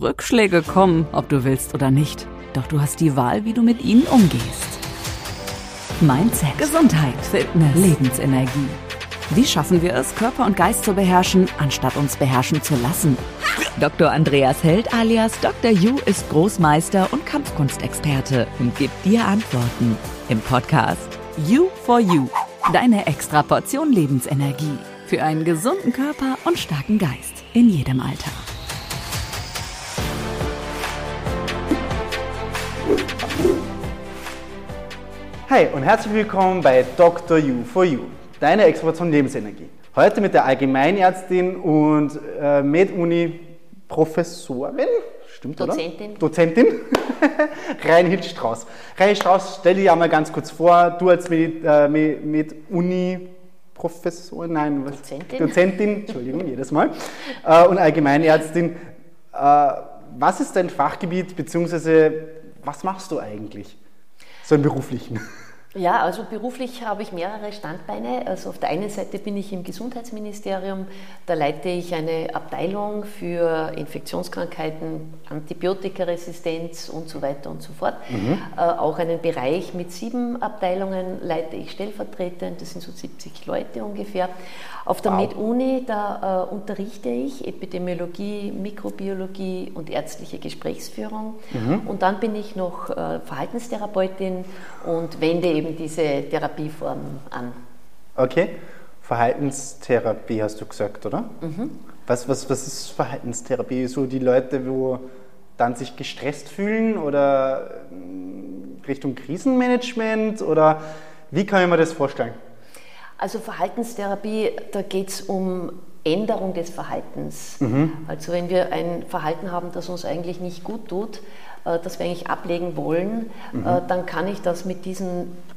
Rückschläge kommen, ob du willst oder nicht. Doch du hast die Wahl, wie du mit ihnen umgehst. Mindset, Gesundheit, Fitness, Lebensenergie. Wie schaffen wir es, Körper und Geist zu beherrschen, anstatt uns beherrschen zu lassen? Dr. Andreas Held alias Dr. Yu ist Großmeister und Kampfkunstexperte und gibt dir Antworten im Podcast You for You. Deine extra Portion Lebensenergie für einen gesunden Körper und starken Geist in jedem Alter. Hi und herzlich willkommen bei Dr. You for You, deine Exploration Lebensenergie. Heute mit der Allgemeinärztin und äh, MedUni-Professorin, stimmt Dozentin. oder? Dozentin. Reinhild Strauß. Reinhild Strauß, stell dich einmal ganz kurz vor, du als äh, MedUni Professorin, nein, was? Dozentin. Dozentin, Entschuldigung, jedes Mal. Äh, und Allgemeinärztin. Äh, was ist dein Fachgebiet, beziehungsweise was machst du eigentlich? So im Beruflichen. Ja, also beruflich habe ich mehrere Standbeine. Also auf der einen Seite bin ich im Gesundheitsministerium, da leite ich eine Abteilung für Infektionskrankheiten, Antibiotikaresistenz und so weiter und so fort. Äh, auch einen Bereich mit sieben Abteilungen leite ich stellvertretend, das sind so 70 Leute ungefähr. Auf der Wow. MedUni, da äh, unterrichte ich Epidemiologie, Mikrobiologie und ärztliche Gesprächsführung. Und dann bin ich noch äh, Verhaltenstherapeutin und wende eben diese Therapieform an. Okay. Verhaltenstherapie hast du gesagt, oder? Mhm. Was, was, was ist Verhaltenstherapie? So die Leute, wo dann sich gestresst fühlen oder ähm, Richtung Krisenmanagement oder wie kann ich mir das vorstellen? Also Verhaltenstherapie, da geht es um Änderung des Verhaltens. Also wenn wir ein Verhalten haben, das uns eigentlich nicht gut tut, äh, das wir eigentlich ablegen wollen, äh, dann kann ich das mit diesen äh,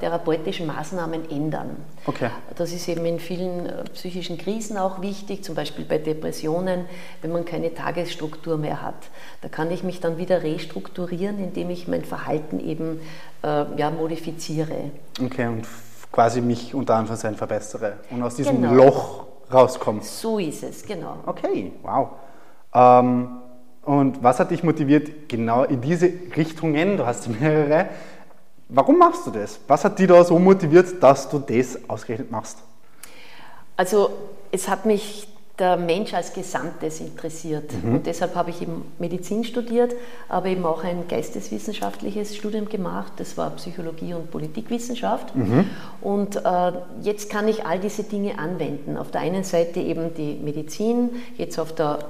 therapeutischen Maßnahmen ändern. Okay. Das ist eben in vielen äh, psychischen Krisen auch wichtig, zum Beispiel bei Depressionen, wenn man keine Tagesstruktur mehr hat. Da kann ich mich dann wieder restrukturieren, indem ich mein Verhalten eben äh, ja, modifiziere. Okay, und quasi mich unter Anführungszeichen verbessere und aus diesem Genau. Loch rauskomme. So ist es, genau. Okay, wow. Ähm, und was hat dich motiviert, genau in diese Richtungen, du hast mehrere, warum machst du das? Was hat dich da so motiviert, dass du das ausgerechnet machst? Also es hat mich der Mensch als Gesamtes interessiert und deshalb habe ich eben Medizin studiert, aber eben auch ein geisteswissenschaftliches Studium gemacht. Das war Psychologie und Politikwissenschaft. Und äh, jetzt kann ich all diese Dinge anwenden. Auf der einen Seite eben die Medizin, jetzt auf der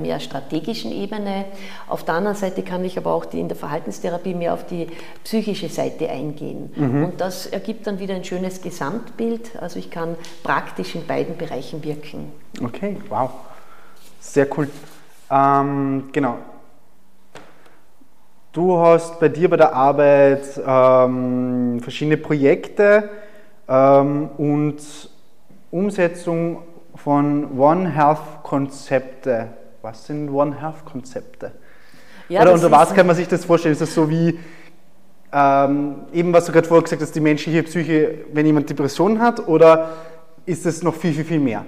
mehr strategischen Ebene. Auf der anderen Seite kann ich aber auch die, in der Verhaltenstherapie mehr auf die psychische Seite eingehen. Und das ergibt dann wieder ein schönes Gesamtbild. Also ich kann praktisch in beiden Bereichen wirken. Okay, wow. Sehr cool. Ähm, genau. Du hast bei dir bei der Arbeit ähm, verschiedene Projekte ähm, und Umsetzung von One Health Konzepte. Was sind One Health Konzepte? Ja, Oder unter was kann man sich das vorstellen? Ist das so wie, ähm, eben was du gerade vorher gesagt hast, die menschliche Psyche, wenn jemand Depressionen hat? Oder ist es noch viel, viel, viel mehr?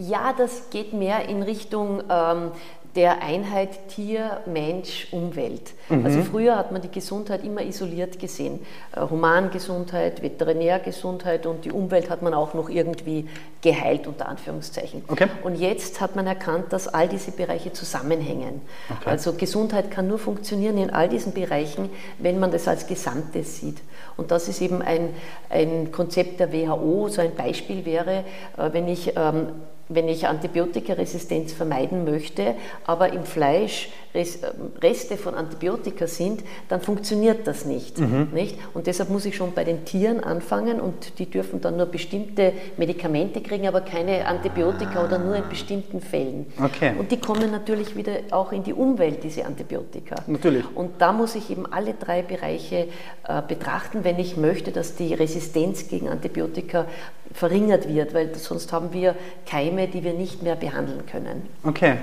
Ja, das geht mehr in Richtung ähm, der Einheit Tier, Mensch, Umwelt. Also früher hat man die Gesundheit immer isoliert gesehen. Äh, Humangesundheit, Veterinärgesundheit und die Umwelt hat man auch noch irgendwie geheilt, unter Anführungszeichen. Okay. Und jetzt hat man erkannt, dass all diese Bereiche zusammenhängen. Okay. Also Gesundheit kann nur funktionieren in all diesen Bereichen, wenn man das als Gesamtes sieht. Und das ist eben ein, ein Konzept der WHO. So ein Beispiel wäre, äh, wenn ich ähm, wenn ich Antibiotikaresistenz vermeiden möchte, aber im Fleisch Res- Reste von Antibiotika sind, dann funktioniert das nicht, nicht. Und deshalb muss ich schon bei den Tieren anfangen und die dürfen dann nur bestimmte Medikamente kriegen, aber keine Antibiotika oder nur in bestimmten Fällen. Okay. Und die kommen natürlich wieder auch in die Umwelt, diese Antibiotika. Natürlich. Und da muss ich eben alle drei Bereiche äh, betrachten, wenn ich möchte, dass die Resistenz gegen Antibiotika verringert wird, weil sonst haben wir Keime, die wir nicht mehr behandeln können. Okay.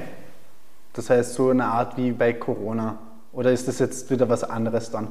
Das heißt so eine Art wie bei Corona Oder ist das jetzt wieder was anderes dann?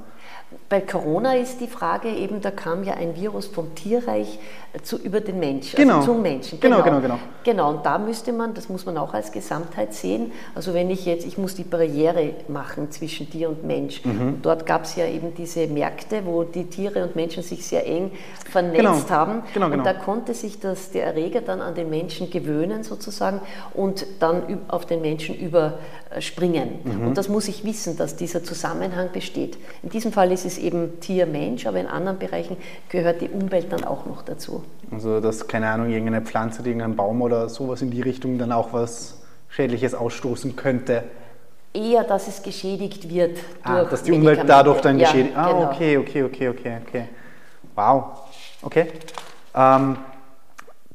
Bei Corona ist die Frage eben, da kam ja ein Virus vom Tierreich zu, über den Menschen, genau. also zum Menschen. Genau. genau, genau, genau. Genau, und da müsste man, das muss man auch als Gesamtheit sehen, also wenn ich jetzt, ich muss die Barriere machen zwischen Tier und Mensch. Mhm. Und dort gab es ja eben diese Märkte, wo die Tiere und Menschen sich sehr eng vernetzt genau. haben. Genau, genau. Und da konnte sich das, der Erreger dann an den Menschen gewöhnen sozusagen und dann auf den Menschen überspringen. Mhm. Und das muss ich wissen, dass dieser Zusammenhang besteht. In diesem Fall ist es eben Tier-Mensch, aber in anderen Bereichen gehört die Umwelt dann auch noch dazu. Also, dass, keine Ahnung, irgendeine Pflanze, irgendein Baum oder sowas in die Richtung dann auch was Schädliches ausstoßen könnte. Eher, dass es geschädigt wird. Ah, dass die Umwelt dadurch dann ja, geschädigt Ah, genau. okay, okay, okay, okay, okay. Wow, okay. Ähm,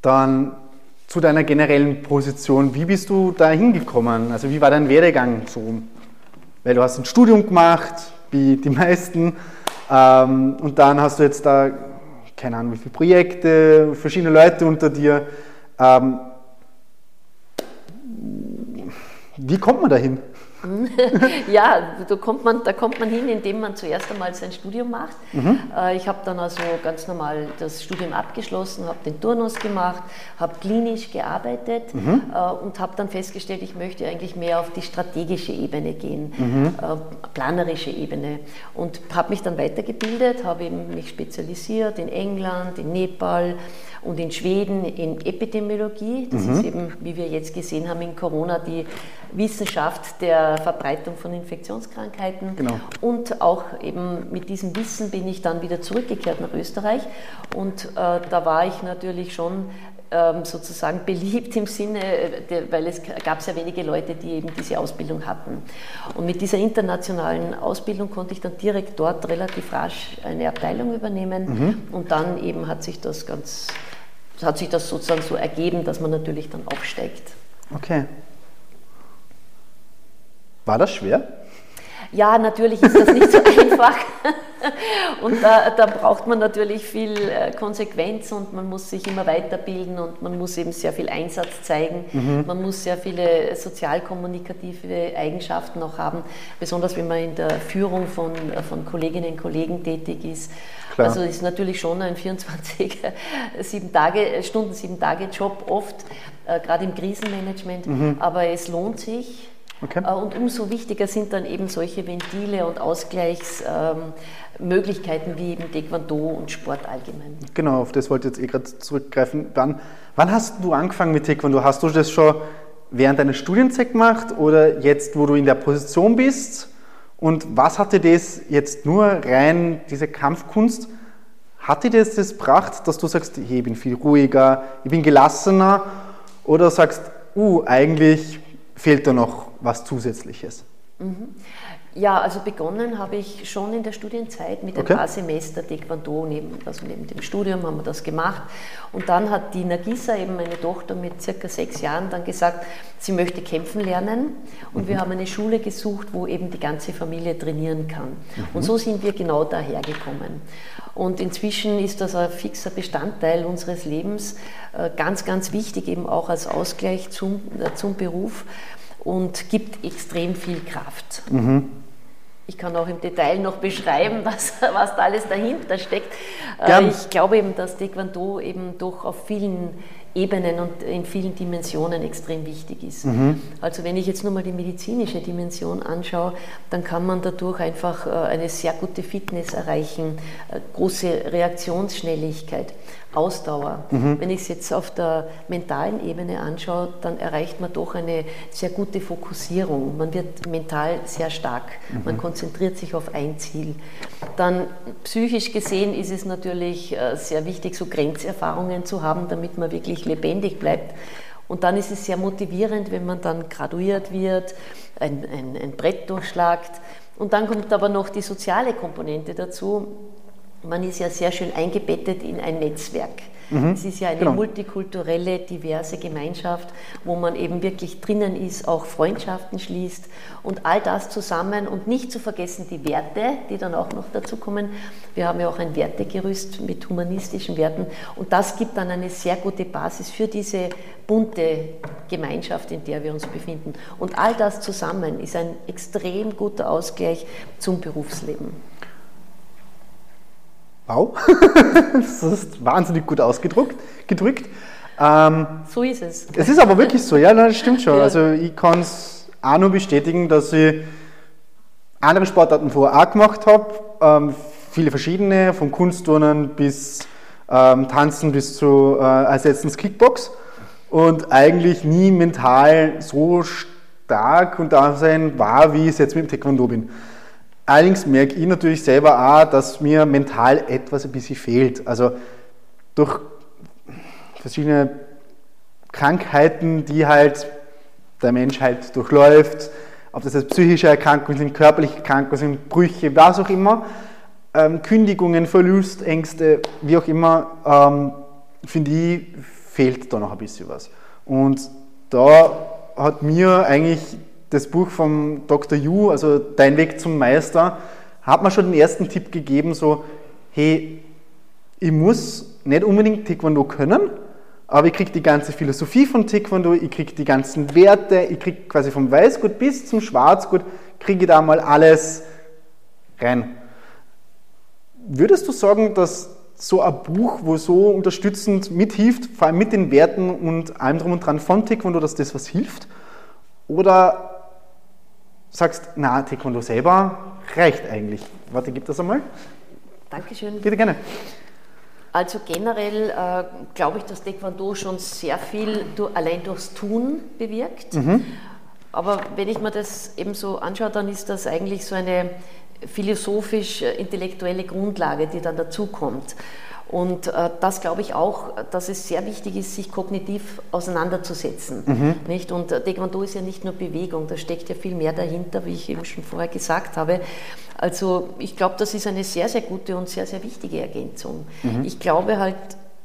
dann zu deiner generellen Position. Wie bist du da hingekommen? Also wie war dein Werdegang so? Weil du hast ein Studium gemacht, wie die meisten, ähm, und dann hast du jetzt da, keine Ahnung, wie viele Projekte, verschiedene Leute unter dir. Ähm, wie kommt man dahin? ja, da kommt, man, da kommt man hin, indem man zuerst einmal sein Studium macht. Mhm. Äh, ich habe dann also ganz normal das Studium abgeschlossen, habe den Turnus gemacht, habe klinisch gearbeitet mhm. Äh, und habe dann festgestellt, ich möchte eigentlich mehr auf die strategische Ebene gehen, mhm. Äh, planerische Ebene. Und habe mich dann weitergebildet, habe mich spezialisiert in England, in Nepal, und in Schweden in Epidemiologie. Das mhm. ist eben, wie wir jetzt gesehen haben in Corona, die Wissenschaft der Verbreitung von Infektionskrankheiten. Genau. Und auch eben mit diesem Wissen bin ich dann wieder zurückgekehrt nach Österreich. Und äh, da war ich natürlich schon ähm, sozusagen beliebt im Sinne, äh, weil es gab sehr wenige Leute, die eben diese Ausbildung hatten. Und mit dieser internationalen Ausbildung konnte ich dann direkt dort relativ rasch eine Abteilung übernehmen mhm. und dann eben hat sich das ganz hat sich das sozusagen so ergeben, dass man natürlich dann aufsteigt. Okay. War das schwer? Ja, natürlich ist das nicht so einfach. Und da, da, braucht man natürlich viel äh, Konsequenz und man muss sich immer weiterbilden und man muss eben sehr viel Einsatz zeigen. Mhm. Man muss sehr viele sozialkommunikative Eigenschaften auch haben, besonders wenn man in der Führung von, äh, von Kolleginnen und Kollegen tätig ist. Klar. Also ist natürlich schon ein 24 sieben Tage, Stunden, sieben Tage Job oft, äh, gerade im Krisenmanagement, mhm. aber es lohnt sich Okay. Äh, und umso wichtiger sind dann eben solche Ventile und Ausgleichsmöglichkeiten wie eben Taekwondo und Sport allgemein. Genau, auf das wollte ich jetzt eh gerade zurückgreifen. Wann, wann hast du angefangen mit Taekwondo? Hast du das schon während deiner Studienzeit gemacht oder jetzt, wo du in der Position bist? Und was hatte das jetzt nur rein, diese Kampfkunst, hat dir das das gebracht, dass du sagst, hey, ich bin viel ruhiger, ich bin gelassener? Oder sagst, uh, eigentlich fehlt da noch was Zusätzliches? Mhm. Ja, also begonnen habe ich schon in der Studienzeit mit okay. ein paar Semester Taekwondo, neben, also neben dem Studium haben wir das gemacht. Und dann hat die Nagisa, eben meine Tochter mit circa sechs Jahren, dann gesagt, sie möchte kämpfen lernen. Und mhm. wir haben eine Schule gesucht, wo eben die ganze Familie trainieren kann. Mhm. Und so sind wir genau daher gekommen. Und inzwischen ist das ein fixer Bestandteil unseres Lebens, äh, ganz, ganz wichtig eben auch als Ausgleich zum, äh, zum Beruf und gibt extrem viel Kraft. Mhm. Ich kann auch im Detail noch beschreiben, was, was da alles dahinter steckt. Äh, Gern. Ich glaube eben, dass Taekwondo eben doch auf vielen Ebenen und in vielen Dimensionen extrem wichtig ist. Mhm. Also wenn ich jetzt nur mal die medizinische Dimension anschaue, dann kann man dadurch einfach äh, eine sehr gute Fitness erreichen, äh, große Reaktionsschnelligkeit. Ausdauer. Mhm. Wenn ich es jetzt auf der mentalen Ebene anschaue, dann erreicht man doch eine sehr gute Fokussierung. Man wird mental sehr stark. Mhm. Man konzentriert sich auf ein Ziel. Dann psychisch gesehen ist es natürlich äh, sehr wichtig, so Grenzerfahrungen zu haben, damit man wirklich lebendig bleibt. Und dann ist es sehr motivierend, wenn man dann graduiert wird, ein, ein, ein Brett durchschlagt. Und dann kommt aber noch die soziale Komponente dazu man ist ja sehr schön eingebettet in ein Netzwerk. Mhm. Es ist ja eine genau. multikulturelle, diverse Gemeinschaft, wo man eben wirklich drinnen ist, auch Freundschaften schließt und all das zusammen und nicht zu vergessen die Werte, die dann auch noch dazu kommen. Wir haben ja auch ein Wertegerüst mit humanistischen Werten und das gibt dann eine sehr gute Basis für diese bunte Gemeinschaft, in der wir uns befinden. Und all das zusammen ist ein extrem guter Ausgleich zum Berufsleben. Wow, das ist wahnsinnig gut ausgedrückt. Gedrückt. Ähm, so ist es. Es ist aber wirklich so, ja, das stimmt schon. Ja. Also ich kann es auch nur bestätigen, dass ich andere Sportarten vorher auch gemacht habe, ähm, viele verschiedene, von Kunstturnen bis ähm, Tanzen bis zu äh, als letztens Kickbox und eigentlich nie mental so stark und da sein war, wie ich es jetzt mit dem Taekwondo bin. Allerdings merke ich natürlich selber auch, dass mir mental etwas ein bisschen fehlt. Also durch verschiedene Krankheiten, die halt der Mensch halt durchläuft, ob das jetzt psychische Erkrankungen sind, körperliche Erkrankungen sind, Brüche, was auch immer, ähm, Kündigungen, Verlustängste, wie auch immer, ähm, finde ich, fehlt da noch ein bisschen was. Und da hat mir eigentlich das Buch vom Dr. Yu, also Dein Weg zum Meister, hat mir schon den ersten Tipp gegeben, so, hey, ich muss nicht unbedingt Taekwondo können, aber ich kriege die ganze Philosophie von Taekwondo, ich kriege die ganzen Werte, ich kriege quasi vom Weißgut bis zum Schwarzgut, kriege ich da mal alles rein. Würdest du sagen, dass so ein Buch, wo so unterstützend mithilft, vor allem mit den Werten und allem drum und dran von Taekwondo, dass das was hilft? Oder sagst, na, Taekwondo selber reicht eigentlich. Warte, gib das einmal. Dankeschön. Bitte gerne. Also generell äh, glaube ich, dass Taekwondo schon sehr viel durch, allein durchs Tun bewirkt. Mhm. Aber wenn ich mir das eben so anschaue, dann ist das eigentlich so eine philosophisch-intellektuelle Grundlage, die dann dazukommt. Und äh, das glaube ich auch, dass es sehr wichtig ist, sich kognitiv auseinanderzusetzen. Mhm. Nicht? Und äh, Taekwondo ist ja nicht nur Bewegung, da steckt ja viel mehr dahinter, wie ich eben schon vorher gesagt habe. Also ich glaube, das ist eine sehr, sehr gute und sehr, sehr wichtige Ergänzung. Mhm. Ich glaube halt,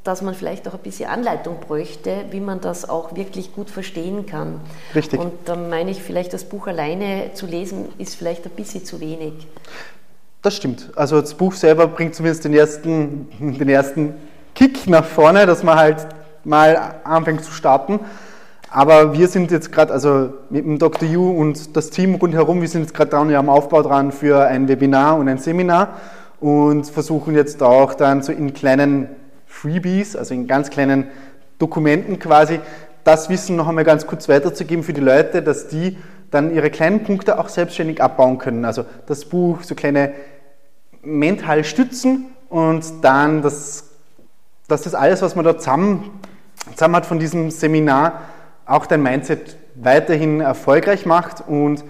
dass man vielleicht auch ein bisschen Anleitung bräuchte, wie man das auch wirklich gut verstehen kann. Richtig. Und da meine ich, vielleicht das Buch alleine zu lesen, ist vielleicht ein bisschen zu wenig. Das stimmt. Also das Buch selber bringt zumindest den ersten, den ersten Kick nach vorne, dass man halt mal anfängt zu starten. Aber wir sind jetzt gerade, also mit dem Dr. Yu und das Team rundherum, wir sind jetzt gerade dran, ja am Aufbau dran für ein Webinar und ein Seminar und versuchen jetzt auch dann so in kleinen Freebies, also in ganz kleinen Dokumenten quasi, das Wissen noch einmal ganz kurz weiterzugeben für die Leute, dass die dann ihre kleinen Punkte auch selbstständig abbauen können. Also das Buch, so kleine mental stützen und dann, das, dass das alles, was man da zusammen, zusammen hat von diesem Seminar, auch dein Mindset weiterhin erfolgreich macht und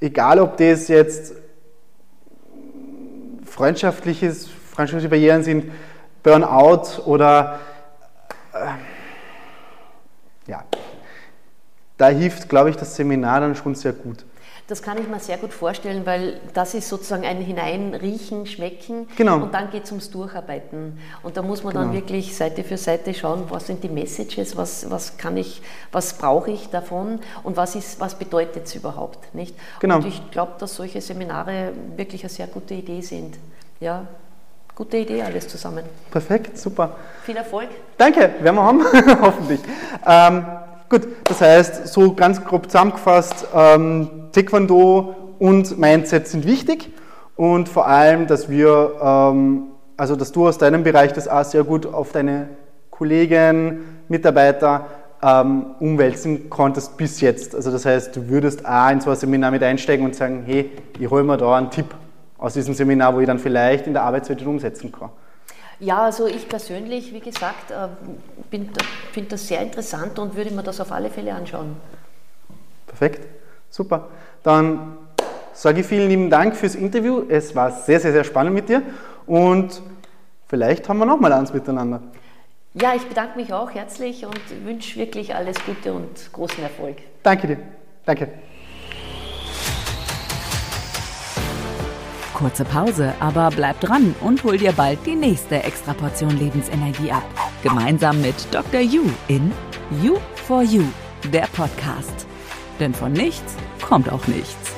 egal ob das jetzt freundschaftliches, freundschaftliche Barrieren sind, Burnout oder äh, ja, da hilft, glaube ich, das Seminar dann schon sehr gut. Das kann ich mir sehr gut vorstellen, weil das ist sozusagen ein Hineinriechen, Schmecken genau. und dann geht es ums Durcharbeiten. Und da muss man genau. dann wirklich Seite für Seite schauen, was sind die Messages, was, was kann ich, was brauche ich davon und was, ist, was bedeutet es überhaupt. Nicht? Genau. Und ich glaube, dass solche Seminare wirklich eine sehr gute Idee sind. Ja, Gute Idee, alles zusammen. Perfekt, super. Viel Erfolg. Danke, werden wir haben, hoffentlich. Ähm, Gut, das heißt, so ganz grob zusammengefasst, ähm, Taekwondo und Mindset sind wichtig und vor allem, dass wir, ähm, also dass du aus deinem Bereich das auch sehr gut auf deine Kollegen, Mitarbeiter ähm, umwälzen konntest bis jetzt. Also das heißt, du würdest auch in so ein Seminar mit einsteigen und sagen, hey, ich hole mir da einen Tipp aus diesem Seminar, wo ich dann vielleicht in der Arbeitswelt umsetzen kann. Ja, also ich persönlich, wie gesagt, äh, finde das sehr interessant und würde mir das auf alle Fälle anschauen. Perfekt, super. Dann sage ich vielen lieben Dank fürs Interview. Es war sehr, sehr, sehr spannend mit dir und vielleicht haben wir nochmal eins miteinander. Ja, ich bedanke mich auch herzlich und wünsche wirklich alles Gute und großen Erfolg. Danke dir. Danke. Kurze Pause, aber bleib dran und hol dir bald die nächste Extraportion Lebensenergie ab. Gemeinsam mit Dr. You in You for You, der Podcast. Denn von nichts kommt auch nichts.